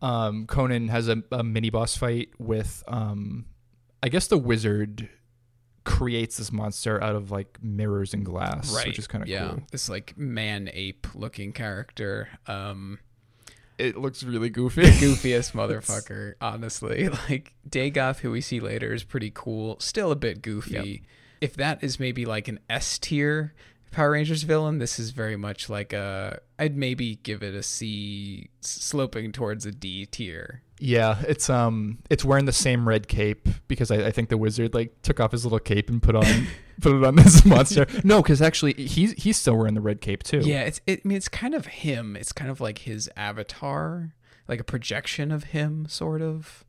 um, Conan has a, a mini boss fight with, um, I guess the wizard creates this monster out of like mirrors and glass, which is kind of yeah. cool. This like man ape looking character. Um, It looks really goofy. goofiest motherfucker, honestly. Like Dagoth, who we see later, is pretty cool. Still a bit goofy. If that is maybe like an S tier Power Rangers villain, this is very much like a. I'd maybe give it a C, sloping towards a D tier. Yeah, it's um, it's wearing the same red cape because I, I think the wizard like took off his little cape and put on put it on this monster. No, because actually he's he's still wearing the red cape too. Yeah, it's. It, I mean, it's kind of him. It's kind of like his avatar, like a projection of him, sort of.